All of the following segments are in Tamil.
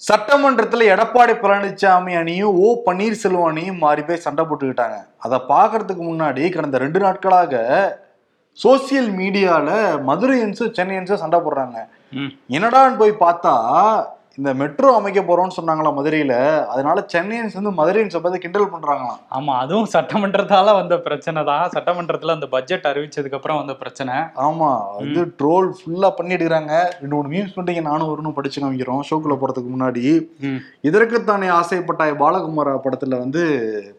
சட்டமன்றத்துல எடப்பாடி பழனிசாமி அணியும் ஓ பன்னீர்செல்வம் அணியும் மாறி போய் சண்டை போட்டுக்கிட்டாங்க அதை பார்க்கறதுக்கு முன்னாடி கடந்த ரெண்டு நாட்களாக சோசியல் மீடியால மதுரையன்ஸும் சென்னையன்ஸும் சண்டை போடுறாங்க. என்னடான்னு போய் பார்த்தா இந்த மெட்ரோ அமைக்க போறோம்னு சொன்னாங்களா மதுரையில? அதனால சென்னையன்ஸ் வந்து மதுரையன்ஸை பார்த்து கிண்டல் பண்றாங்களாம். ஆமா அதுவும் சட்டமன்றத்தால வந்த பிரச்சனை தான். சட்டமன்றத்துல அந்த பட்ஜெட் அறிவிச்சதுக்கு அப்புறம் வந்த பிரச்சனை. ஆமா வந்து ட்ரோல் ஃபுல்லா பண்ணிடுறாங்க. ரெண்டு மூணு மீம்ஸ் பண்ணிட்டு நானும் வரணும் படிச்சு காமிக்கிறோம். ஷோக்குள்ள போறதுக்கு முன்னாடி. இதற்குத்தானே ஆசைப்பட்டாய் பாலகுமார படத்துல வந்து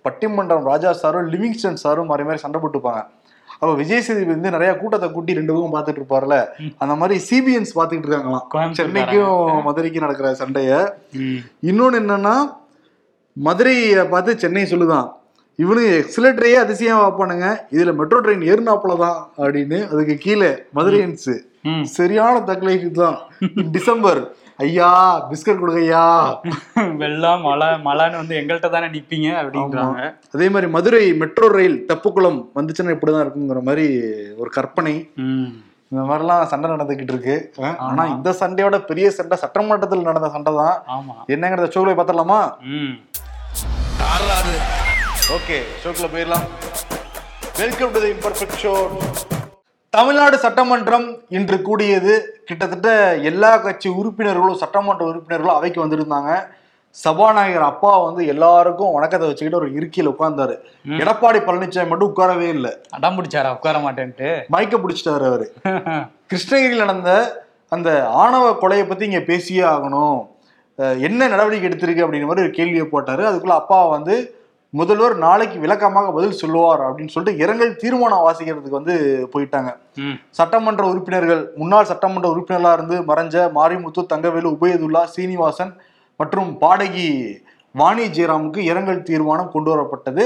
பட்டிமன்றம் ராஜா சாரும் லிவிங்ஸ்டன் சாரும் மாறி மாதிரி சண்டை போட்டுப்பாங்க. அப்ப விஜய் சேதுபதி வந்து நிறைய கூட்டத்தை கூட்டி ரெண்டு பக்கம் பார்த்துட்டு இருப்பார்ல. அந்த மாதிரி சிபிஎன்ஸ் பார்த்துக்கிட்டு இருக்காங்களாம். சென்னைக்கும் மதுரைக்கும் நடக்கிற சண்டைய. இன்னொன்னு என்னன்னா மதுரையை பார்த்து சென்னை சொல்லுதான். இவனு எக்ஸலேட்டரையே அதிசயம் வைப்பானுங்க இதுல மெட்ரோ ட்ரெயின் ஏறினாப்புல தான் அப்படின்னு அதுக்கு கீழே மதுரையன்ஸ். ம். சரியான தக்லைஃப் தான் டிசம்பர் ஐயா பிஸ்கட் கொடுங்க ஐயா வெள்ளம் மழை மழைன்னு வந்து எங்கள்கிட்ட தானே நிப்பீங்க அப்படின்றாங்க. அதே மாதிரி மதுரை மெட்ரோ ரயில் தப்புக்குளம் வந்துச்சுன்னா இப்படிதான் இருக்குங்கிற மாதிரி ஒரு கற்பனை. ம். இந்த மாதிரிலாம் சண்டை நடந்துகிட்டு இருக்கு. ஆனா இந்த சண்டையோட பெரிய சண்டை சட்டமன்றத்தில் நடந்த சண்டை தான். ஆமா. என்னங்கிறத ஷோக்குள்ள பார்த்துடலாமா? ம். ஓகே ஷோக்குள்ள போயிடலாம். Welcome to the imperfect show Tamil Nadu சட்டமன்றம் இன்று கூடியது கிட்டத்தட்ட எல்லா கட்சி உறுப்பினர்களும் சட்டமன்ற உறுப்பினர்களும் அவைக்கு வந்திருந்தாங்க. சபாநாயகர் அப்பா வந்து எல்லாருக்கும் வணக்கத்தை வச்சுக்கிட்டு ஒரு இருக்கையில் உட்கார்ந்தாரு. எடப்பாடி பழனிசாமி மட்டும் உட்காரவே இல்லை. அடம் பிடிச்சாரா? உட்கார மாட்டேன்ட்டு. மயக்க பிடிச்சிட்டாரு அவரு. கிருஷ்ணகிரியில் நடந்த அந்த ஆணவ கொலையை பத்தி இங்க பேசியே ஆகணும். என்ன நடவடிக்கை எடுத்திருக்கு அப்படிங்கிற மாதிரி ஒரு கேள்வியை போட்டாரு. அதுக்குள்ள அப்பா வந்து முதல்வர் நாளைக்கு விளக்கமாக பதில் சொல்லுவார் அப்படின்னு சொல்லிட்டு இரங்கல் தீர்மானம் வாசிக்கிறதுக்கு வந்து போயிட்டாங்க. சட்டமன்ற உறுப்பினர்கள் முன்னாள் சட்டமன்ற உறுப்பினர்களா இருந்து மறைஞ்ச மாரிமுத்து தங்கவேலு உபயதுல்லா சீனிவாசன் மற்றும் பாடகி வாணி ஜெயராமுக்கு இரங்கல் தீர்மானம் கொண்டு வரப்பட்டது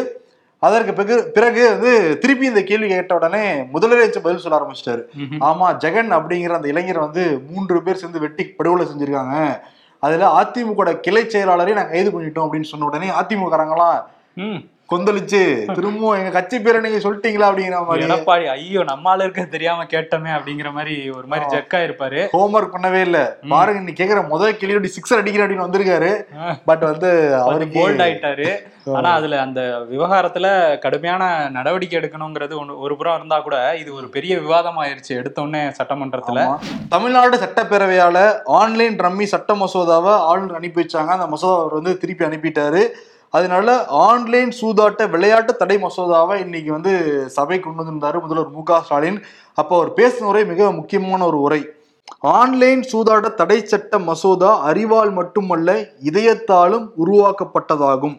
அதற்கு பிறகு பிறகு வந்து திருப்பி இந்த கேள்வி கேட்ட உடனே முதல்வரே வச்சு பதில் சொல்ல ஆரம்பிச்சிட்டாரு. ஆமா ஜெகன் அப்படிங்கிற அந்த இளைஞர் வந்து மூன்று பேர் சேர்ந்து வெட்டி படுகொலை செஞ்சிருக்காங்க அதுல அதிமுக கிளை செயலாளரையும் நாங்க கைது பண்ணிட்டோம் அப்படின்னு சொன்ன உடனே அதிமுகறாங்களாம். கொந்தளிச்சு திரும்பவும் எங்க கட்சி பேரை நீங்க சொல்லிட்டீங்களா அப்படிங்கிற மாதிரி. எடப்பாடி ஐயோ நம்மால இருக்க தெரியாம கேட்டோமே அப்படிங்கிற மாதிரி ஒரு மாதிரி ஜெக்கா இருப்பாரு ஹோம்ஒர்க் பண்ணவே இல்ல. பாருங்க நீ கேக்குற முதல் கேள்வி சிக்ஸர் அடிக்கிற? அப்படின்னு வந்திருக்காரு. பட் வந்து அவருக்கு போல்ட் ஆயிட்டாரு. ஆனா அதுல அந்த விவகாரத்துல கடுமையான நடவடிக்கை எடுக்கணுங்கிறது ஒண்ணு ஒரு புறம் இருந்தா கூட இது ஒரு பெரிய விவாதம் ஆயிருச்சு எடுத்த உடனே சட்டமன்றத்துல. தமிழ்நாடு சட்டப்பேரவையால ஆன்லைன் ரம்மி சட்ட மசோதாவை ஆளுநர் அனுப்பி வச்சாங்க. அந்த மசோதா அவர் வந்து திருப்பி அனுப்பிட்டாரு. அதனால ஆன்லைன் சூதாட்ட விளையாட்டு தடை மசோதாவை இன்னைக்கு வந்து சபை கொண்டு வந்திருந்தாரு முதல்வர் மு க ஸ்டாலின். அப்போ அவர் பேசின உரை மிக முக்கியமான ஒரு உரை. ஆன்லைன் சூதாட்ட தடை சட்ட மசோதா அறிவால் மட்டுமல்ல இதயத்தாலும் உருவாக்கப்பட்டதாகும்.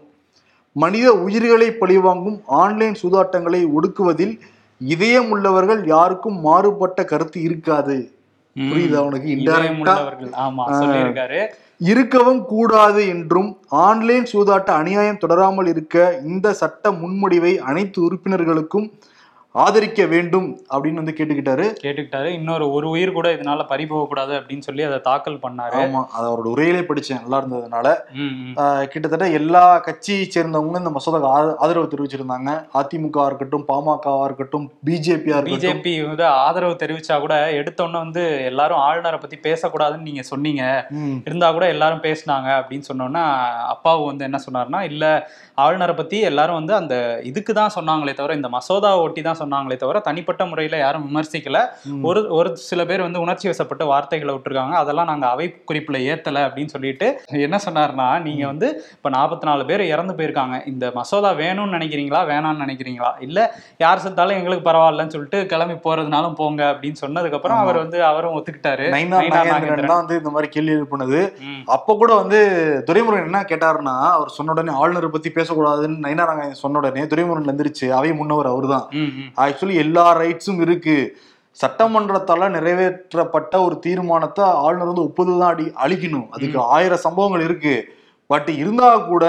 மனித உயிர்களை பழிவாங்கும் ஆன்லைன் சூதாட்டங்களை ஒடுக்குவதில் இதயம் உள்ளவர்கள் யாருக்கும் மாறுபட்ட கருத்து இருக்காது. புரியுதா இன்டெரக்டா உள்ளவர்கள் ஆமா சொல்லியிருக்காரு. இருக்கவும் கூடாது என்றும் ஆன்லைன் சூதாட்ட அநியாயம் தொடராமல் இருக்க இந்த சட்ட முன்மொழிவை அனைத்து உறுப்பினர்களுக்கும் ஆதரிக்க வேண்டும் அப்படின்னு வந்து கேட்டுக்கிட்டாரு. கேட்டுக்கிட்டாரு. இன்னொரு ஒரு உயிர் கூட இதனால பறி போக கூடாது அப்படின்னு சொல்லி அதை தாக்கல் பண்ணாரு. ஆமா அது அவரோட உரையிலே படிச்சேன். நல்லா இருந்ததுனால. கிட்டத்தட்ட எல்லா கட்சியை சேர்ந்தவங்க இந்த மசோதாக்கு ஆத- ஆதரவு தெரிவிச்சிருந்தாங்க. அதிமுக இருக்கட்டும் பாமகவா இருக்கட்டும் பிஜேபியா பிஜேபி வந்து ஆதரவு தெரிவிச்சா கூட எடுத்த உடனே வந்து எல்லாரும் ஆளுநரை பத்தி பேசக்கூடாதுன்னு நீங்க சொன்னீங்க. இருந்தா கூட எல்லாரும் பேசினாங்க அப்படின்னு சொன்னோன்னா அப்பாவு வந்து என்ன சொன்னாருன்னா இல்ல ஆளுநரை பத்தி எல்லாரும் வந்து அந்த இதுக்கு தான் சொன்னாங்களே தவிர இந்த மசோதாவை ஒட்டி தான் சொன்னாங்களே தவிர தனிப்பட்ட முறையில யாரும் விமர்சிக்கல. ஒரு ஒரு சில பேர் வந்து உணர்ச்சி வசப்பட்டு வார்த்தைகளை விட்டுருக்காங்க. அதெல்லாம் நாங்க அவை குறிப்புல ஏத்தல அப்படின்னு சொல்லிட்டு என்ன சொன்னாருன்னா நீங்க வந்து இப்ப நாற்பத்தி நாலு பேர் இறந்து போயிருக்காங்க. இந்த மசோதா வேணும்னு நினைக்கிறீங்களா? வேணாம்னு நினைக்கிறீங்களா? இல்ல யார் செத்தாலும் எங்களுக்கு பரவாயில்லன்னு சொல்லிட்டு கிளம்பி போறதுனாலும் போங்க அப்படின்னு சொன்னதுக்கு அப்புறம் அவர் வந்து அவரும் ஒத்துக்கிட்டாரு. தான் வந்து இந்த மாதிரி கேள்வி எழுப்புனது. அப்ப கூட வந்து துரைமுருகன் என்ன கேட்டாருன்னா அவர் சொன்ன உடனே ஆளுநரை பத்தி பேசக்கூடாதுன்னு நயினார் நாகேந்திரன் சொன்ன உடனே துரைமுருகன் எந்திரிச்சு அவை முன்னவர் அவர்தான். ம், ம். ஆக்சுவலி எல்லா ரைட்ஸும் இருக்கு. சட்டமன்றத்தால நிறைவேற்றப்பட்ட ஒரு தீர்மானத்தை ஆளுநர் வந்து ஒப்புதல் தான் அடி அழிக்கணும் அதுக்கு ஆயிரம் சம்பவங்கள் இருக்கு. பட் இருந்தா கூட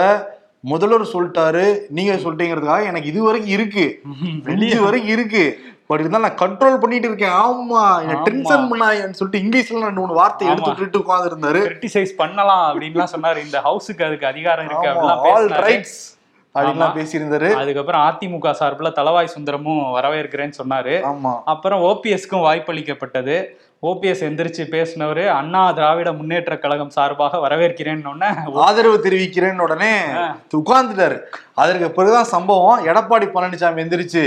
முதல்வர் சொல்லிட்டாரு நீங்க சொல்லிட்டீங்கிறதுக்காக எனக்கு இது வரைக்கும் இருக்கு. வெளியே வரைக்கும் இருக்கு. பட் இருந்தாலும் நான் கண்ட்ரோல் பண்ணிட்டு இருக்கேன். ஆமா என்ன. டென்ஷன் பண்ணாயன்னு சொல்லிட்டு இங்கிலீஷ்ல ரெண்டு மூணு வார்த்தை எடுத்து. விட்டுட்டு உட்கார்ந்து இருந்தாரு கிரிட்டிசைஸ் பண்ணலாம் அப்படின்லாம் சொன்னாரு. இந்த ஹவுஸுக்கு அதுக்கு அதிகாரம் இருக்கு. ரைட்ஸ் அப்படின்லாம். பேசியிருந்தாரு. அதுக்கப்புறம் அதிமுக சார்பில் தலவாய் சுந்தரமும் வரவேற்கிறேன்னு சொன்னாரு. ஆமா. அப்புறம் ஓபிஎஸ்க்கும் வாய்ப்பளிக்கப்பட்டது. ஓபிஎஸ் எந்திரிச்சு பேசினவரு அண்ணா திராவிட முன்னேற்ற கழகம் சார்பாக வரவேற்கிறேன்னு உடனே ஆதரவு தெரிவிக்கிறேன்னு உடனே உட்கார்ந்துட்டாரு. அதற்கு பிறகுதான் சம்பவம். எடப்பாடி பழனிசாமி எந்திரிச்சு.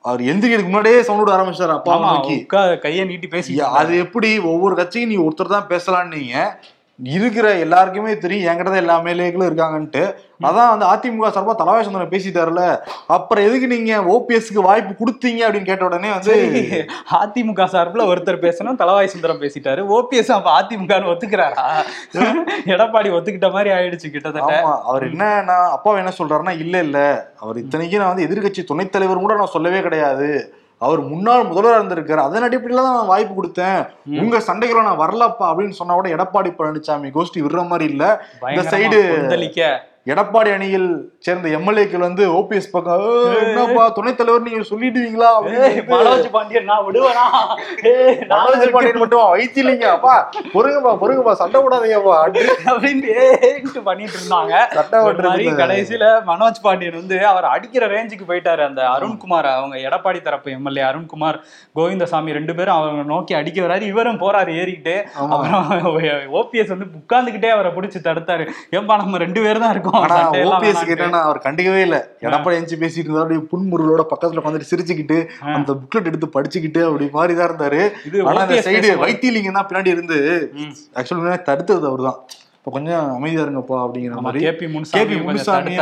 அவர் எந்திரிக்கிறதுக்கு முன்னாடியே சவுண்ட் ஆரம்பிச்சாரு அப்பா கையை நீட்டி பேசி அது எப்படி ஒவ்வொரு கட்சியும் நீ ஒருத்தர் தான் பேசலான்னு நீங்க இருக்கிற எல்லாருக்குமே தெரியும் என்கிட்ட தான் எல்லா மேலேகளும் இருக்காங்கன்ட்டு. அதான் வந்து அதிமுக சார்பா தலைவாய் சந்திரன் பேசிட்டாருல. அப்புறம் எதுக்கு நீங்க ஓபிஎஸ்க்கு வாய்ப்பு கொடுத்தீங்க அப்படின்னு கேட்ட உடனே வந்து அதிமுக சார்பில் ஒருத்தர் பேசணும் தலவாய் சுந்தரம் பேசிட்டாரு. ஓபிஎஸ் அப்ப அதிமுக ஒத்துக்கிறாரா? எடப்பாடி ஒத்துக்கிட்ட மாதிரி ஆயிடுச்சு கிட்டத்தட்ட. அவர் என்னன்னா அப்பா என்ன சொல்றாருன்னா இல்ல இல்ல. அவர் இத்தனைக்கும் நான் வந்து எதிர்க்கட்சி துணைத் தலைவர் கூட நான் சொல்லவே கிடையாது. அவர் முன்னாள் முதல்வராக இருந்திருக்காரு. அதன் அடிப்படையில தான் நான் வாய்ப்பு கொடுத்தேன். உங்க சண்டைகளை நான் வரலப்பா அப்படின்னு சொன்னா கூட எடப்பாடி பழனிசாமி கோஷ்டி விடுற மாதிரி இல்ல. இந்த சைடு எடப்பாடி அணியில் சேர்ந்த எம்எல்ஏக்கள் வந்து ஓபிஎஸ் பக்கம் "ஏய், என்னப்பா துணைத் தலைவர் நீங்க சொல்லிடுவீங்களா மனோஜ் பாண்டியன் நான் விடுவேனா? மனோஜ் பாண்டியன் மட்டும் வைத்தியில்லைங்க அப்பா பொறுங்கப்பா பொறுங்கப்பா சண்டை விடாதீங்கப்பா அப்படின்னு பண்ணிட்டு இருந்தாங்க. மாதிரி ஓட்டுறது கடைசியில மனோஜ் பாண்டியன் வந்து அவர் அடிக்கிற ரேஞ்சுக்கு போயிட்டாரு. அந்த அருண்குமார் அவங்க எடப்பாடி தரப்பு எம்எல்ஏ அருண்குமார் கோவிந்தசாமி ரெண்டு பேரும் அவங்க நோக்கி அடிக்க வராரு. இவரும் போறாரு ஏறிக்கிட்டு. அப்புறம் ஓபிஎஸ் வந்து உட்கார்ந்துகிட்டே அவரை பிடிச்சி தடுத்தாரு. ஏன்பா நம்ம ரெண்டு பேரும் தான் இருக்கோம். ஆனா சண்டையெல்லாம் ஓபிஎஸ் வேணான்ட்டு. என்னன்னா அவர் கண்டுக்கவே இல்ல. எடப்பாடி எஞ்சி பேசிட்டு இருந்தாரு அப்படியே புன்முருளோட பக்கத்துல உட்காந்துட்டு சிரிச்சுக்கிட்டு அந்த புக்லெட் எடுத்து படிச்சுக்கிட்டு அப்படி மாதிரி தான் இருந்தாரு ஆனா அந்த சைடு வைத்தியலிங்கம் தான் பின்னாடி இருந்து. ஆக்சுவலி தடுத்தது அவர்தான். இப்ப கொஞ்சம் அமைதியா இருங்கப்பா அப்படிங்கிற மாதிரி கேபி முனுசாமி முனுசாமி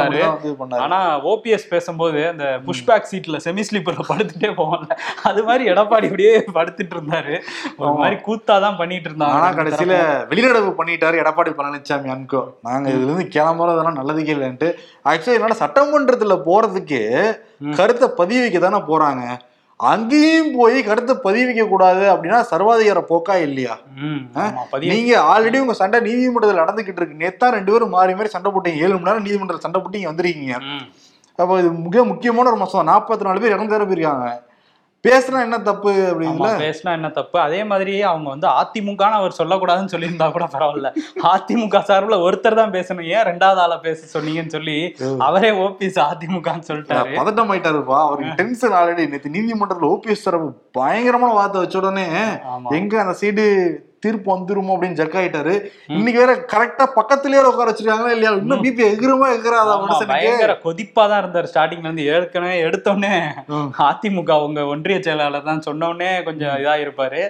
ஆனா ஓபிஎஸ் பேசும்போது அந்த புஷ்பேக் சீட்ல செமி ஸ்லீப்பர்ல படுத்துட்டே போவாங்கல்ல அது மாதிரி எடப்பாடி அப்படியே படுத்துட்டு இருந்தாரு. ஒரு மாதிரி கூத்தாதான் பண்ணிட்டு இருந்தாங்க ஆனா கடைசியில வெளிநடப்பு பண்ணிட்டாரு எடப்பாடி பழனிசாமி அன்கோ. நாங்க இதுல இருந்து கிளம்புறதெல்லாம் நல்லதுக்கே இல்லைன்ட்டு. ஆக்சுவலி என்னோட சட்டமன்றத்துல போறதுக்கு கருத்தை பதிவு வைக்க தானே போறாங்க. அங்கேயும் போய் கருத்தை பதிவு வைக்க கூடாது அப்படின்னா சர்வாதிகார போக்கா இல்லையா? நீங்க ஆல்ரெடி உங்க சண்டை நீதிமன்றத்தில் நடந்துகிட்டு இருக்கு. நேத்தா ரெண்டு பேரும் மாறி மாறி சண்டை போட்டீங்க. ஏழு மணி நேரம் நீதிமன்றத்தில் சண்டை போட்டு இங்க வந்திருக்கீங்க. அப்போ இது மிக முக்கியமான ஒரு மசோதா. நாற்பத்தி நாலு பேர் இறந்து போயிருக்காங்க. பேசுனா என்ன தப்பு அப்படிங்களா? பேசினா என்ன தப்பு? அதே மாதிரி அவங்க வந்து அதிமுகன்னு அவர் சொல்லக்கூடாதுன்னு சொல்லியிருந்தா கூட பரவாயில்ல. அதிமுக சார்பில் ஒருத்தர் தான் பேசணும். ஏன் ரெண்டாவது ஆளை பேச சொன்னீங்கன்னு சொல்லி அவரே ஓபிஎஸ் அதிமுகன்னு சொல்லிட்டாரு. பதட்டம் ஆயிட்டாருப்பா அவருக்கு டென்ஷன் ஆல்ரெடி நேற்று நீதிமன்றத்துல ஓபிஎஸ் தரப்பு பயங்கரமான வார்த்தை வச்ச உடனே எங்க அந்த சைடு தீர்ப்பு வந்துருமோ அப்படின்னு ஜர்க் ஆயிட்டாரு. இன்னைக்கு வேற கரெக்டா பக்கத்துலயே உட்கார வச்சிருக்காங்களா இல்லையா? இன்னும் பிபி எகிரமா மனுஷனுக்கு பயங்கர கொதிப்பா தான் இருந்தார் ஸ்டார்டிங்ல இருந்து. ஏற்கனவே எடுத்தோடனே. அதிமுக உங்க ஒன்றிய செயலாளர் தான் சொன்ன உடனே கொஞ்சம் இதா இருப்பாரு.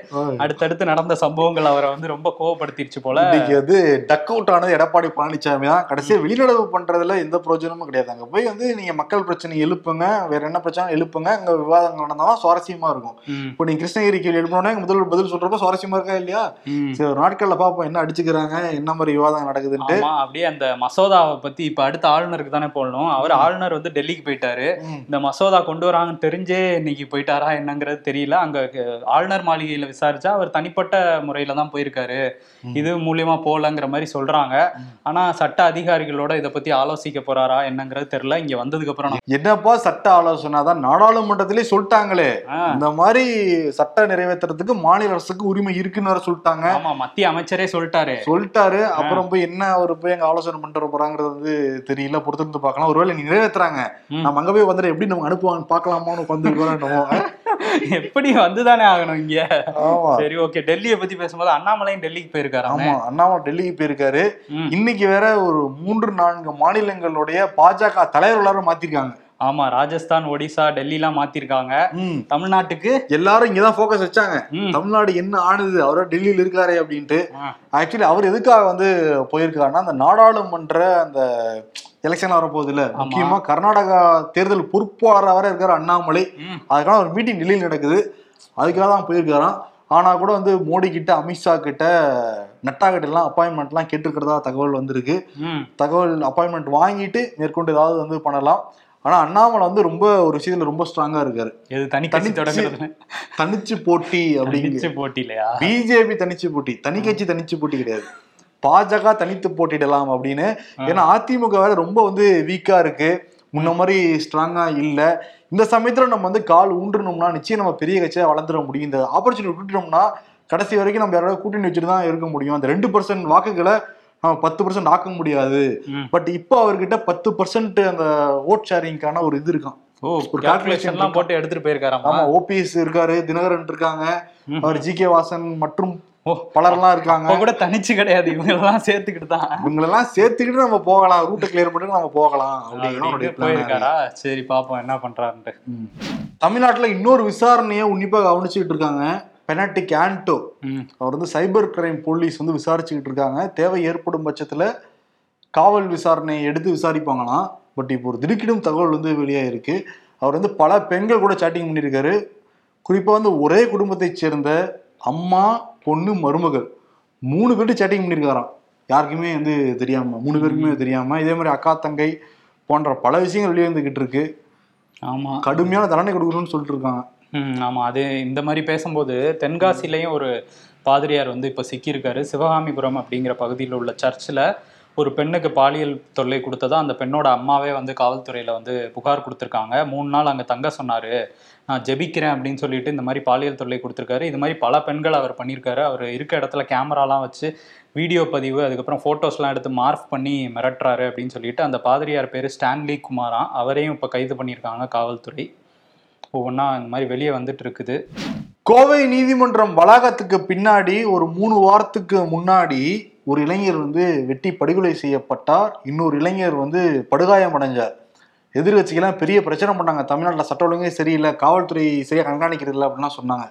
அடுத்தடுத்து நடந்த சம்பவங்கள் அவரை வந்து ரொம்ப கோவப்படுத்திருச்சு போல. இன்னைக்கு வந்து டக் அவுட் ஆனது எடப்பாடி பழனிசாமி தான். கடைசியா வெளிநடப்பு பண்றதுல எந்த பிரயோஜனமும் கிடையாது. அங்க போய் வந்து நீங்க மக்கள் பிரச்சனை எழுப்புங்க. வேற என்ன பிரச்சனை? எழுப்புங்க. அங்க விவாதங்கள் நடந்தாலும் சுவாரஸ்யமா இருக்கும். இப்போ நீ கிருஷ்ணகிரி கேள்வி எழுப்பினோடனே முதல்வர் பதில் சொல்றப்ப சுவாரஸ்யமா இருக்கா இல்லையா. சரி ஒரு நாட்கள்ல பாப்போம் என்ன அடிச்சுக்கிறாங்க என்ன மாதிரி விவாதம் நடக்குதுன்ட்டு. ஆமா அப்படியே அந்த மசோதாவை பத்தி இப்ப அடுத்த ஆளுநருக்கு தானே போடணும். அவர் ஆளுநர் வந்து டெல்லிக்கு போயிட்டாரு. இந்த மசோதா கொண்டு வராங்கன்னு தெரிஞ்சே இன்னைக்கு போயிட்டாரா என்னங்கிறது தெரியல. அங்க ஆளுநர் மாளிகையில விசாரிச்சா அவர் தனிப்பட்ட முறையில தான் போயிருக்காரு. இது மூலியமா போகலங்கிற மாதிரி சொல்றாங்க. ஆனா சட்ட அதிகாரிகளோட இதை பத்தி ஆலோசிக்க போறாரா என்னங்கிறது தெரியல. இங்க வந்ததுக்கு அப்புறம் என்னப்பா சட்ட ஆலோசனை? தான் நாடாளுமன்றத்திலே சொல்லிட்டாங்களே. இந்த மாதிரி சட்ட நிறைவேற்றுறதுக்கு மாநில அரசுக்கு உரிமை இருக்குன்னு வேற சொல்லிட்டாங்க. ஆமா மத்திய அமைச்சரே சொல்லிட்டாரு. சொல்லிட்டாரு. அப்புறம் போய் என்ன அவர் போய் அங்க ஆலோசனை பண்ணிட்டு போறாங்கிறது வந்து தெரியல. பொறுத்திருந்து பார்க்கலாம். ஒருவேளை நீ நிறைவேத்துறாங்க. ம். நம்ம அங்க போய் வந்துட்டு எப்படி நம்ம அனுப்புவாங்க பார்க்கலாமான்னு உட்காந்து எப்படி வந்துதானே ஆகணும் இங்க? சரி ஓகே. டெல்லியை பத்தி பேசும்போது அண்ணாமலையும் டெல்லிக்கு போயிருக்காராமே ஆமா அண்ணாமலை டெல்லிக்கு போயிருக்காரு. இன்னைக்கு வேற ஒரு மூன்று நான்கு மாநிலங்களுடைய பாஜக தலைவர்களாரும் மாத்திருக்காங்க. ஆமா ராஜஸ்தான் ஒடிசா டெல்லி எல்லாம் மாத்திருக்காங்க. தமிழ்நாட்டுக்கு எல்லாரும் இங்கதான் போக்கஸ் வச்சாங்க. தமிழ்நாடு என்ன ஆனது? அவரா டெல்லியில இருக்காரே அப்படின்ட்டு. ஆக்சுவலி அவர் எதுக்காக வந்து போயிருக்காருன்னா அந்த நாடாளுமன்ற அந்த எலெக்ஷன் வரப்போகுது இல்ல முக்கியமா கர்நாடகா தேர்தல் பொறுப்பாளராக வர இருக்காரு அண்ணாமலை. அதுக்கான ஒரு மீட்டிங் டெல்லியில் நடக்குது. அதுக்காக தான் போயிருக்காராம். ஆனா கூட வந்து மோடி கிட்ட அமித்ஷா கிட்ட நட்டா கிட்ட எல்லாம் அப்பாயின்மெண்ட்லாம் கேட்டிருக்கிறதா தகவல் வந்திருக்கு. தகவல் அப்பாயின்மெண்ட் வாங்கிட்டு மேற்கொண்டு ஏதாவது வந்து பண்ணலாம். ஆனா அண்ணாமலை வந்து ரொம்ப ஒரு விஷயத்துல ரொம்ப ஸ்ட்ராங்கா இருக்காரு. எது தனி கட்சி தனிச்சு- தொடங்குறது தனிச்சு போட்டி அப்படிங்கிற போட்டி இல்லையா பிஜேபி தனிச்சு போட்டி தனி கட்சி தனிச்சு போட்டி கிடையாது. பாஜக தனித்து போட்டிடலாம் அப்படின்னு. ஏன்னா அதிமுக வேற ரொம்ப வந்து வீக்கா இருக்கு. முன்ன மாதிரி ஸ்ட்ராங்கா இல்ல. இந்த சமயத்துல நம்ம வந்து கால் ஊன்றணும்னா நிச்சயம் நம்ம பெரிய கட்சியா வளர்ந்துட முடியும். இந்த ஆப்பர்ச்சுனிட்டி விட்டுட்டோம்னா கடைசி வரைக்கும் நம்ம யாரோட கூட்டணி வச்சுட்டு தான் இருக்க முடியும். அந்த ரெண்டு பர்சன்ட் வாக்குகளை நம்ம பத்து பர்சன்ட் ஆக்க முடியாது. பட் இப்போ அவர்கிட்ட பத்து பர்சன்ட் அந்த ஓட் ஷேரிங்கான ஒரு இது இருக்கான் ஒரு கால்குலேஷன் எல்லாம் போட்டு எடுத்துட்டு போயிருக்காராமா? ஆமா ஓபிஎஸ் இருக்காரு தினகரன் இருக்காங்க. அவர் ஜி கே வாசன் மற்றும் ஓ பலர்லாம் இருக்காங்க. கூட தனிச்சு கிடையாது இவங்க எல்லாம் சேர்த்துக்கிட்டு தான். இவங்களெல்லாம் சேர்த்துக்கிட்டு நம்ம போகலாம். ரூட்டை கிளியர் பண்ணிட்டு நம்ம போகலாம் அப்படின்னு போயிருக்காரா? சரி பாப்போம் என்ன பண்றாருன்ட்டு. தமிழ்நாட்டுல இன்னொரு விசாரணையை உன்னிப்பா கவனிச்சுக்கிட்டு இருக்காங்க. பெனாட்டிக் ஆன்டோ அவர் வந்து சைபர் கிரைம் போலீஸ் வந்து விசாரிச்சுக்கிட்டு இருக்காங்க. தேவை ஏற்படும் பட்சத்துல காவல் விசாரணை எடுத்து விசாரிப்பாங்களாம். பட் இப்போ ஒரு திடுக்கிடும் தகவல் வந்து வெளியாயிருக்கு. அவர் வந்து பல பெண்கள் கூட சேட்டிங் பண்ணியிருக்காரு. குறிப்பா வந்து ஒரே குடும்பத்தைச் சேர்ந்த அம்மா பொண்ணு மருமகள். மூணு பேர்ட்டு சேட்டிங் பண்ணியிருக்காராம். யாருக்குமே வந்து தெரியாம மூணு பேருக்குமே தெரியாம. இதே மாதிரி அக்கா தங்கை போன்ற பல விஷயங்கள் வெளியே வந்துகிட்டு இருக்கு. ஆமா. கடுமையான தண்டனை கொடுக்கணும்னு சொல்லிட்டு இருக்காங்க. ஆமாம் அது இந்த மாதிரி பேசும்போது தென்காசிலையும் ஒரு பாதிரியார் வந்து இப்போ சிக்கியிருக்காரு. சிவகாமிபுரம் அப்படிங்கிற பகுதியில் உள்ள சர்ச்சில் ஒரு பெண்ணுக்கு பாலியல் தொல்லை கொடுத்ததா அந்த பெண்ணோட அம்மாவே வந்து காவல்துறையில் வந்து புகார் கொடுத்துருக்காங்க. மூணு நாள் அங்கே தங்க சொன்னார். நான் ஜெபிக்கிறேன் அப்படின்னு சொல்லிட்டு இந்த மாதிரி பாலியல் தொல்லை கொடுத்துருக்காரு. இது மாதிரி பல பெண்கள் அவர் பண்ணியிருக்காரு. அவர் இருக்க இடத்துல கேமராலாம் வச்சு வீடியோ பதிவு அதுக்கப்புறம் ஃபோட்டோஸ்லாம் எடுத்து மார்க் பண்ணி மிரட்டுறாரு அப்படின்னு சொல்லிட்டு அந்த பாதிரியார் பேர் ஸ்டான்லி குமாரா. அவரையும் இப்போ கைது பண்ணியிருக்காங்க காவல்துறை. ஒவ்வொன்றா இந்த மாதிரி வெளியே வந்துட்டு இருக்குது கோவை நீதிமன்றம் வளாகத்துக்கு பின்னாடி ஒரு மூணு வாரத்துக்கு முன்னாடி ஒரு இளைஞர் வந்து வெட்டி படுகொலை செய்யப்பட்டார். இன்னொரு இளைஞர் வந்து படுகாயம் அடைஞ்சார். எதிர்கட்சிகள்லாம் பெரிய பிரச்சனை பண்ணாங்க. தமிழ்நாட்டில் சட்ட ஒழுங்கே சரியில்லை காவல்துறை சரியா கண்காணிக்கிறது இல்லை அப்படின்லாம் சொன்னாங்க.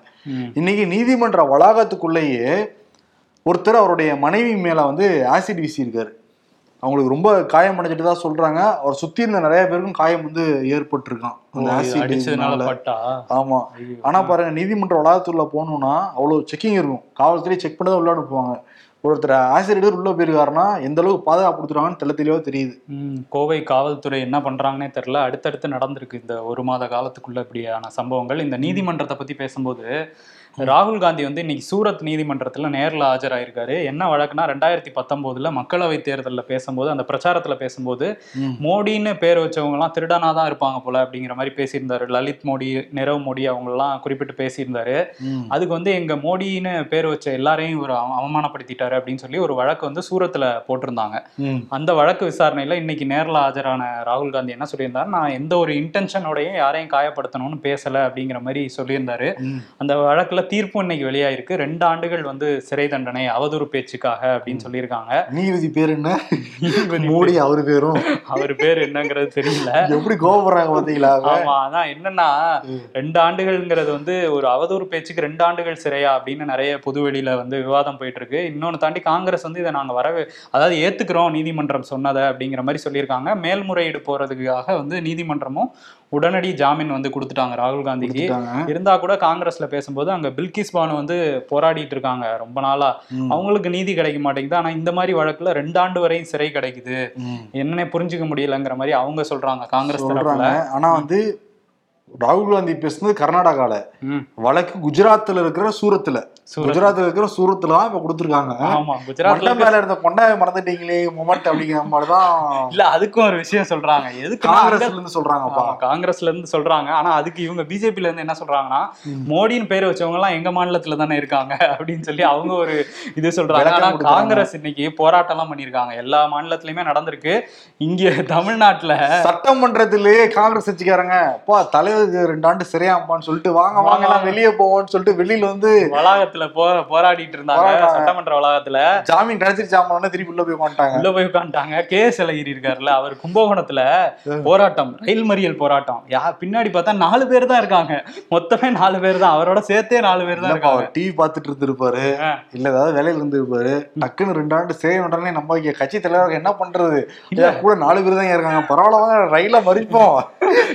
இன்னைக்கு நீதிமன்ற வளாகத்துக்குள்ளேயே ஒருத்தர் அவருடைய மனைவி மேல வந்து ஆசிட் வீசியிருக்காரு. அவங்களுக்கு ரொம்ப காயம் அடைஞ்சிட்டு தான் சொல்றாங்க. அவர் சுத்தி இருந்த நிறைய பேருக்கும் காயம் வந்து ஏற்பட்டிருக்கான் ஆமா. ஆனா பாருங்க நீதிமன்ற வளாகத்துக்குள்ள போகணும்னா அவ்வளவு செக்கிங் இருக்கும். காவல்துறை செக் பண்ணி தான் உள்ள அனுப்புவாங்க ஒருத்தர் எடுத்து உள்ள போயிருக்காருன்னா எந்த அளவுக்கு பாதுகாப்பு கொடுத்துருவாங்கன்னு தெள்ள தெளிவா தெரியுது. கோவை காவல்துறை என்ன பண்றாங்கன்னே தெரியல. அடுத்தடுத்து நடந்திருக்கு இந்த ஒரு மாத காலத்துக்குள்ள இப்படியான சம்பவங்கள். இந்த நீதிமன்றத்தை பத்தி பேசும்போது ராகுல் காந்தி வந்து இன்னைக்கு சூரத் நீதிமன்றத்துல நேர்ல ஆஜராயிருக்காரு. என்ன வழக்குனா ரெண்டாயிரத்தி பத்தொன்பதுல மக்களவை தேர்தலில் பேசும்போது அந்த பிரச்சாரத்துல பேசும்போது. மோடின்னு பேர் வச்சவங்க எல்லாம் திருடனா தான் இருப்பாங்க போல அப்படிங்கிற மாதிரி பேசியிருந்தாரு. லலித் மோடி நிரவ் மோடி அவங்களெல்லாம் குறிப்பிட்டு பேசியிருந்தாரு. அதுக்கு வந்து எங்க மோடின்னு பேர் வச்ச எல்லாரையும் ஒரு அவ- அவமானப்படுத்திட்டாரு அப்படின்னு சொல்லி ஒரு வழக்கு வந்து சூரத்துல போட்டிருந்தாங்க. அந்த வழக்கு விசாரணையில இன்னைக்கு நேர்ல ஆஜரான ராகுல் காந்தி என்ன சொல்லியிருந்தாரு? நான் எந்த ஒரு இன்டென்ஷனோடையும் யாரையும் காயப்படுத்தணும்னு பேசல அப்படிங்கிற மாதிரி சொல்லியிருந்தாரு. அந்த வழக்குல தீர்ப்பு இன்னைக்கு வெளியாயிருக்கு. ரெண்டு ஆண்டுகள் வந்து சிறை தண்டனை அவதூறு பேச்சுக்காக அப்படின்னு சொல்லியிருக்காங்க. நீதிபதி பேர் என்ன? மோடி அவரு பேரும். அவர் பேர் என்னங்கிறது தெரியல. எப்படி கோபப்படுறாங்க பாத்தீங்களா ஆமா அதான் என்னன்னா ரெண்டு ஆண்டுகள்ங்கிறது வந்து ஒரு அவதூறு பேச்சுக்கு ரெண்டு ஆண்டுகள் சிறையா அப்படின்னு நிறைய பொதுவெளியில வந்து விவாதம் போயிட்டு இருக்கு. இன்னொன்னு தாண்டி காங்கிரஸ் வந்து இதை நாங்க வரவே அதாவது ஏத்துக்கிறோம் நீதிமன்றம் சொன்னதை அப்படிங்கிற மாதிரி சொல்லியிருக்காங்க. மேல்முறையீடு போறதுக்காக வந்து நீதிமன்றமும் உடனடி ஜாமீன் வந்து கொடுத்துட்டாங்க ராகுல் காந்திக்கு. இருந்தா கூட காங்கிரஸ்ல பேசும்போது அங்க பில்கிஸ் பானு வந்து போராடிட்டு இருக்காங்க ரொம்ப நாளா. அவங்களுக்கு நீதி கிடைக்க மாட்டேங்குது. ஆனா இந்த மாதிரி வழக்குல ரெண்டு ஆண்டு வரையும் சிறை கிடைக்குது. என்னன்னே புரிஞ்சுக்க முடியலங்கிற மாதிரி அவங்க சொல்றாங்க காங்கிரஸ் தரப்புல. ஆனா வந்து ராகுல் காந்தி பேசுனது கர்நாடகால. வழக்கு குஜராத்ல இருக்கிற சூரத்துல. சூரத். குஜராத்ல இருக்கிற சூரத்துல தான் இப்ப கொடுத்துருக்காங்க. மண்டை மேல இருந்த கொண்டாய மறந்துட்டீங்களே மொமெண்ட் அப்படிங்கிற மாதிரிதான் இல்ல அதுக்கும் ஒரு விஷயம் சொல்றாங்க. எதுக்கு காங்கிரஸ்ல இருந்து சொல்றாங்கப்பா. காங்கிரஸ்ல இருந்து சொல்றாங்க. ஆனா அதுக்கு இவங்க பிஜேபில இருந்து என்ன சொல்றாங்கன்னா மோடின்னு பேர் வச்சவங்க எல்லாம் எங்க மாநிலத்துல தானே இருக்காங்க அப்படின்னு சொல்லி அவங்க ஒரு இது சொல்றாங்க. ஆனா. காங்கிரஸ் இன்னைக்கு போராட்டம் எல்லாம் பண்ணிருக்காங்க எல்லா மாநிலத்திலயுமே நடந்திருக்கு. இங்க தமிழ்நாட்டுல சட்டமன்றத்திலேயே காங்கிரஸ் கட்சிக்காரங்க. அப்பா தலைவருக்கு ரெண்டு ஆண்டு சிறையாம்பான்னு சொல்லிட்டு வாங்க வாங்க எல்லாம் வெளியே போவோம்னு சொல்லிட்டு வெளியில வந்து வளாகத்துல போ போராடிட்டு இருந்தாங்க. சட்டமன்ற வளாகத்துல. ஜாமீன் கிடைச்சிருச்சாமான திருப்பி உள்ள போய் மாட்டாங்க உள்ள போய் உட்காந்துட்டாங்க கே எஸ் அழகிரி இருக்காருல்ல அவர் கும்பகோணத்துல போராட்டம் ரயில் மறியல் போராட்டம். யா பின்னாடி பார்த்தா நாலு பேர் தான் இருக்காங்க. மொத்தமே நாலு பேர் தான். அவரோட சேர்த்தே நாலு பேர் தான் இருக்காங்க. டிவி பார்த்துட்டு இருந்திருப்பாரு. இல்ல ஏதாவது வேலையில இருந்திருப்பாரு. டக்குன்னு ரெண்டு ஆண்டு சிறை உடனே நம்ம கட்சி தலைவர் என்ன பண்றது? கூட நாலு பேர் தான் இருக்காங்க? பரவாயில்ல ரயில மறிப்போம்.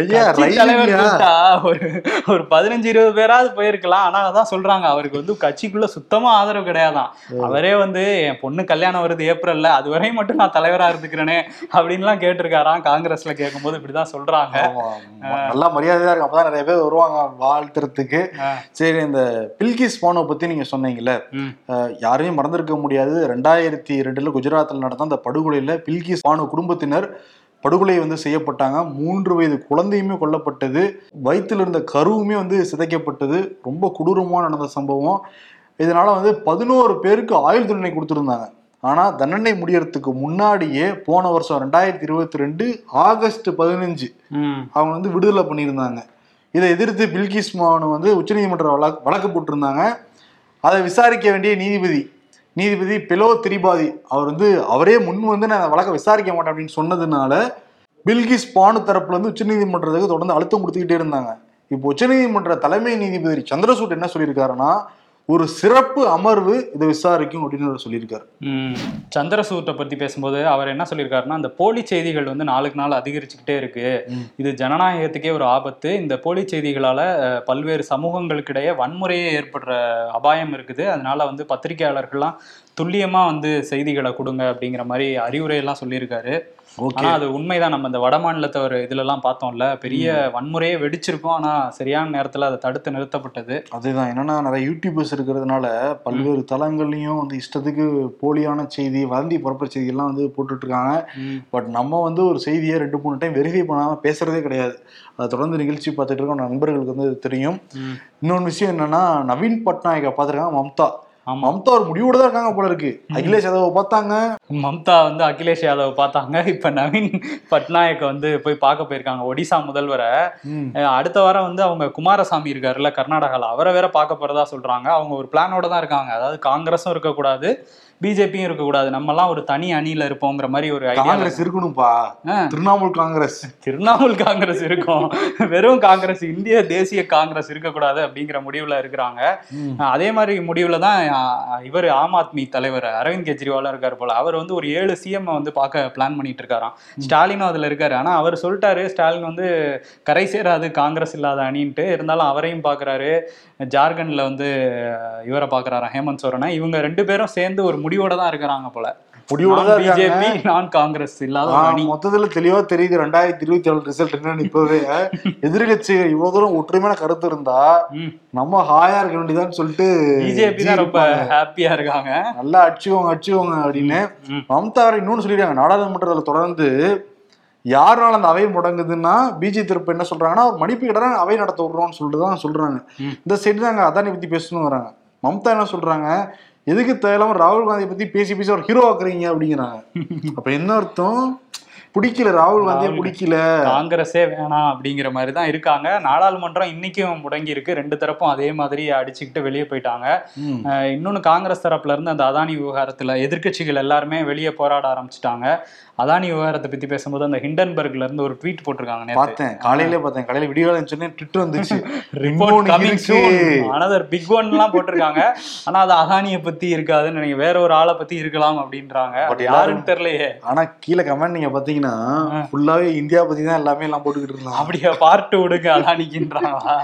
ஐயா ரயில் கூப்பிட்டா ஒரு ஒரு பதினஞ்சு இருபது பேராவது போயிருக்கலாம். ஆனா அதான் சொல்றாங்க அவருக்கு வந்து கட்சிக்குள்ள சுத்தமா ஆதரவு கிடையாதான். அவரே வந்து என் பொண்ணு கல்யாணம் வருது ஏப்ரல்ல அது வரையும் மட்டும் நான் தலைவரா இருந்துக்கிறேனே அப்படின்லாம் கேட்டிருக்காராம் காங்கிரஸ்ல கேட்கும்போது இப்படிதான் சொல்றாங்க. நல்லா மரியாதையா இருக்கு அப்பதான் நிறைய பேர் வருவாங்க வாழ்த்துறதுக்கு. சரி இந்த பில்கிஸ் பானோ பத்தி நீங்க சொன்னீங்கல்ல யாரையும் மறந்திருக்க முடியாது. ரெண்டாயிரத்தி ரெண்டுல குஜராத்தில் நடந்த அந்த படுகொலையில பில்கிஸ் பானு குடும்பத்தினர் படுகொலை வந்து செய்யப்பட்டாங்க. மூன்று வயது குழந்தையுமே கொல்லப்பட்டது. வயித்துல இருந்த கருவுமே வந்து சிதைக்கப்பட்டது. ரொம்ப கொடூரமா நடந்த சம்பவம். இதனால வந்து பதினோரு பேருக்கு ஆயுள் தண்டனை கொடுத்துருந்தாங்க. ஆனா தண்டனை முடியறதுக்கு முன்னாடியே போன வருஷம் ரெண்டாயிரத்தி இருபத்தி ரெண்டு ஆகஸ்ட் பதினஞ்சு அவங்க வந்து விடுதலை பண்ணியிருந்தாங்க. இதை எதிர்த்து பில்கிஸ் மாவன் வந்து உச்சநீதிமன்ற வழக்கு வழக்கு போட்டிருந்தாங்க. அதை விசாரிக்க வேண்டிய நீதிபதி நீதிபதி பெலோ திரிபாதி அவர் வந்து அவரே முன் வந்து நான் வழக்கை விசாரிக்க மாட்டேன் அப்படின்னு சொன்னதுனால பில்கிஸ் பானு தரப்புல இருந்து உச்சநீதிமன்றத்துக்கு தொடர்ந்து அழுத்தம் கொடுத்துக்கிட்டே இருந்தாங்க. இப்போ உச்சநீதிமன்ற தலைமை நீதிபதி சந்திரசூட் என்ன சொல்லியிருக்காருன்னா ஒரு சிறப்பு அமர்வு இதை விசாரிக்கும் அப்படின்னு சொல்லியிருக்காரு. சந்திரசூட்டை பத்தி பேசும்போது அவர் என்ன சொல்லியிருக்காருன்னா அந்த போலி செய்திகள் வந்து நாளுக்கு நாள் அதிகரிச்சுக்கிட்டே இருக்கு. இது ஜனநாயகத்துக்கே ஒரு ஆபத்து இந்த போலி செய்திகளால பல்வேறு சமூகங்களுக்கிடையே வன்முறையே ஏற்படுற அபாயம் இருக்குது அதனால வந்து பத்திரிகையாளர்கள்லாம் துல்லியமா வந்து செய்திகளை கொடுங்க அப்படிங்கிற மாதிரி அறிவுரையெல்லாம் சொல்லியிருக்காரு. ஓகே. ஆனா அது உண்மைதான். நம்ம இந்த வட மாநிலத்தவர் இதுல எல்லாம் பார்த்தோம்ல பெரிய வன்முறையே வெடிச்சிருக்கும். ஆனா சரியான நேரத்துல அதை தடுத்து நிறுத்தப்பட்டது. அதுதான். என்னன்னா நிறைய யூடியூபர்ஸ் இருக்கிறதுனால பல்வேறு தளங்கள்லயும் வந்து இஷ்டத்துக்கு போலியான செய்தி வதந்தி பரப்புற செய்தியெல்லாம் வந்து போட்டுட்டு இருக்காங்க ம். பட் நம்ம வந்து ஒரு செய்தியை ரெண்டு மூணு டைம் வெரிஃபை பண்ணாம பேசுறதே கிடையாது. அதை தொடர்ந்து நிகழ்ச்சி பார்த்துட்டு இருக்கோம் நண்பர்களுக்கு வந்து தெரியும். இன்னொன்று விஷயம் என்னன்னா நவீன் பட்நாயக்கை பார்த்துருக்காங்க மம்தா. மம்தா ஒரு முடிவோட தான் இருக்காங்க போல இருக்கு. அகிலேஷ் யாதவ் பார்த்தாங்க. மம்தா வந்து அகிலேஷ் யாதவ் பார்த்தாங்க. இப்ப நவீன் பட்நாயக்க வந்து போய் பார்க்க போயிருக்காங்க. ஒடிசா முதல்வரை. அடுத்த வாரம் வந்து அவங்க குமாரசாமி இருக்காருல்ல கர்நாடகால. அவரை வேற பார்க்க போறதா சொல்றாங்க. அவங்க ஒரு பிளானோட தான் இருக்காங்க. அதாவது காங்கிரஸும் இருக்கக்கூடாது பிஜேபியும் இருக்கக்கூடாது. நம்மலாம் ஒரு தனி அணியில இருப்போங்கிற மாதிரி ஒரு காங்கிரஸ் இருக்கணும்ப்பா. திரிணாமுல் காங்கிரஸ். திரிணாமுல் காங்கிரஸ் இருக்கும். வெறும் காங்கிரஸ் இந்திய தேசிய காங்கிரஸ் இருக்கக்கூடாது அப்படிங்கிற முடிவுல இருக்கிறாங்க. அதே மாதிரி முடிவுல தான் இவர் ஆம் ஆத்மி தலைவர் அரவிந்த் கெஜ்ரிவாலும் இருக்காரு போல. அவர் வந்து ஒரு ஏழு சிஎம் வந்து பார்க்க பிளான் பண்ணிட்டு இருக்காராம். ஸ்டாலினும் அதுல இருக்காரு. ஆனா அவர் சொல்லிட்டாரு ஸ்டாலின் வந்து கரை சேராது காங்கிரஸ் இல்லாத அணின்ட்டு. இருந்தாலும் அவரையும் பாக்குறாரு ஜார்க்கண்ட்ல வந்து இவரை பாக்குறாராம் ஹேமந்த் சோரனை. இவங்க ரெண்டு பேரும் சேர்ந்து ஒரு முடிவோட தான் இருக்கிறாங்க போல. முடிவோட பிஜேபி நான் காங்கிரஸ் இல்லாத மொத்தத்துல தெளிவா தெரியுது ரெண்டாயிரத்தி இருபத்தி ஏழு ரிசல்ட் என்னன்னு. இப்பவே எதிர்கட்சிகள் இவ்வளவு தூரம் ஒற்றுமையான கருத்து இருந்தா. நம்ம ஹாயா இருக்க வேண்டியதான்னு சொல்லிட்டு பிஜேபி தான் ரொம்ப ஹாப்பியா இருக்காங்க. நல்லா அடிச்சுக்கோங்க அடிச்சுக்கோங்க அப்படின்னு. மம்தா இன்னொன்னு சொல்லிடுறாங்க நாடாளுமன்றத்துல தொடர்ந்து யாருனால அந்த அவை முடங்குதுன்னா பிஜே தரப்பு என்ன சொல்றாங்கன்னா ஒரு மன்னிப்பு கிட்ட அவை நடத்த விடுறோம்னு சொல்லிட்டு தான் சொல்றாங்க. இந்த சைடு தாங்க அதானி பத்தி பேசணும் வராங்க. மம்தா என்ன சொல்றாங்க? எதுக்கு தேவையில்லாம ராகுல் காந்தி பத்தி பேசி பேசி ஒரு ஹீரோ ஆக்குறீங்க அப்படிங்கிறாங்க. அப்ப என்ன அர்த்தம்? பிடிக்கல ராகுல் காந்தியை பிடிக்கல. காங்கிரஸே வேணாம் அப்படிங்கிற மாதிரி தான் இருக்காங்க. நாடாளுமன்றம் இன்னைக்கும் முடங்கி இருக்கு. ரெண்டு தரப்பும் அதே மாதிரி அடிச்சுக்கிட்டு வெளியே போயிட்டாங்க. இன்னொன்னு காங்கிரஸ் தரப்புல இருந்து அந்த அதானி விவகாரத்துல எதிர்க்கட்சிகள் எல்லாருமே வெளியே போராட ஆரம்பிச்சிட்டாங்க. அதானி விவகாரத்தை பத்தி பேசும்போது அந்த ஹிண்டன்பர்க்ல இருந்து ஒரு ட்வீட் போட்டிருக்காங்க பார்த்தேன். காலையில பார்த்தேன். காலையில விடிய சொன்னேன் ட்விட்டர் வந்துச்சு. அனதர் பிக் ஒன்லாம் போட்டிருக்காங்க. ஆனா அது அதானியை பத்தி இருக்காதுன்னு நினைக்க வேற ஒரு ஆளை பத்தி இருக்கலாம் அப்படின்றாங்க. யாருன்னு தெரியலையே. ஆனா கீழே கமெண்ட் நீங்க பாத்தீங்கன்னா ஃபுல்லாவே இந்தியா பத்தி தான் எல்லாமே எல்லாம் போட்டுக்கிட்டு இருந்தாங்க அப்படியே பார்ட்டு விடுங்க அதானிக்குன்றாங்களா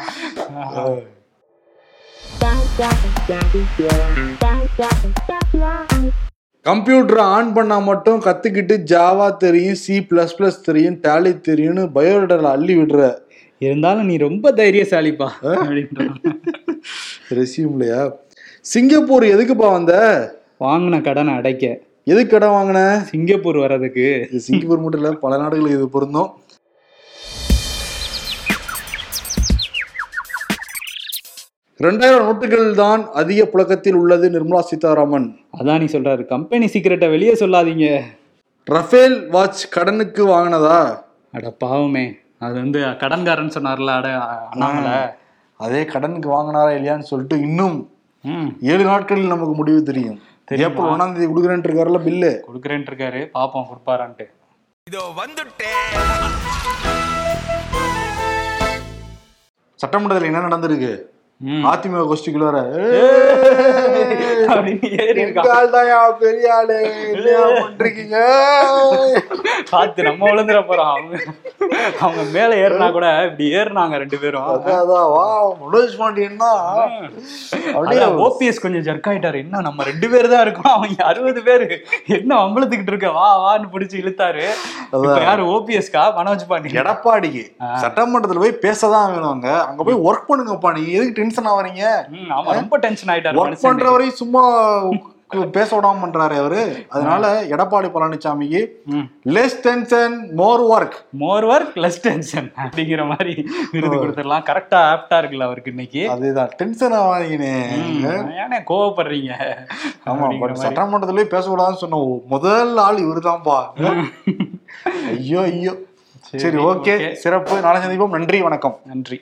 கம்ப்யூட்டர் ஆன் பண்ணா மட்டும் கத்துக்கிட்டு ஜாவா தெரியும் சி பிளஸ் பிளஸ் தெரியும் டேலி தெரியும்னு பயோடேட்டால அள்ளி விடுற. இருந்தாலும் நீ ரொம்ப தைரியசாலிப்பா ரெசியூம்லையா சிங்கப்பூர் எதுக்குப்பா வந்த? வாங்கின கடனை அடைக்க. எதுக்கு கடன் வாங்கின? சிங்கப்பூர் வர்றதுக்கு. இது சிங்கப்பூர் மட்டும் இல்ல பல நாடுகளுக்கு இது பொருந்தும். ரெண்டாயிரம் நோட்டுகள் தான் அதிக புழக்கத்தில் உள்ளது நிர்மலா சீதாராமன். அதானி சொல்றாரு கம்பெனி சீக்கிரட்டை வெளியே சொல்லாதீங்க. ரஃபேல் வாட்ச் கடனுக்கு வாங்கினதா? அட பாவமே அது வந்து கடன்காரன் சொன்னார்ல அட அண்ணாமலை. அதே கடனுக்கு வாங்கினாரா இல்லையான்னு சொல்லிட்டு இன்னும் ஏழு நாட்களில் நமக்கு முடிவு தெரியுமா? ஏப்ரல் ஒன்னாம் தேதி கொடுக்குறேன் இருக்காருல பில்லு? கொடுக்குறேன்ட்டு இருக்காரு பாப்போம் கொடுப்பாரான்ட்டு. சட்டமன்றத்தில் என்ன நடந்திருக்கு. அதிமுக கோஷ்டிக்குள்ளார. பெரிய ஆளு? என்னையா பண்றீங்க? பார்த்து நம்ம விழுந்துட போறோம். அவங்க அவங்க மேல ஏறினா கூட இப்படி ஏறினாங்க ரெண்டு பேரும். அதான், அதான், வா மனோஜ் பாண்டியன் தான் அப்படியே ஓபிஎஸ் கொஞ்சம் ஜர்க் ஆயிட்டாரு. என்ன நம்ம ரெண்டு பேர் தான் இருக்கோம். அவங்க அறுபது பேரு. என்ன அம்பளத்துக்கிட்டு இருக்க? வா வான்னு பிடிச்சி இழுத்தாரு. யாரு ஓபிஎஸ்கா மனோஜ் பாண்டியன். எடப்பாடிக்கு சட்டமன்றத்துல போய் பேசதான் வேணும் அங்க. போய் ஒர்க் பண்ணுங்கப்பா. நீங்க எதுக்கு டென்ஷன் ஆவறீங்க? ஆமா ரொம்ப டென்ஷன் ஆயிட்டாரு ஒர்க் மனுஷன். பண்ற வரையும் சும்மா பேச விடாம பண்றாரு அவரு. அதனால எடப்பாடி பழனிசாமிக்கு less tension more work more work less tension அப்படிங்கிற மாதிரி விருது கொடுத்துடலாம். கரெக்டா ஆப்டா இருக்குல்ல அவருக்கு இன்னைக்கு. அதுதான். டென்ஷன் ஆவாங்கனே ம், ஏனே கோவப்படுறீங்க? ஆமா பட். சட்டமன்றத்திலயே பேசக்கூடாதுன்னு சொன்ன முதல் ஆள் இவருதான்ப்பா ஐயோ ஐயோ. சரி ஓகே சிறப்பு. நாளை சந்திப்போம். நன்றி வணக்கம். நன்றி.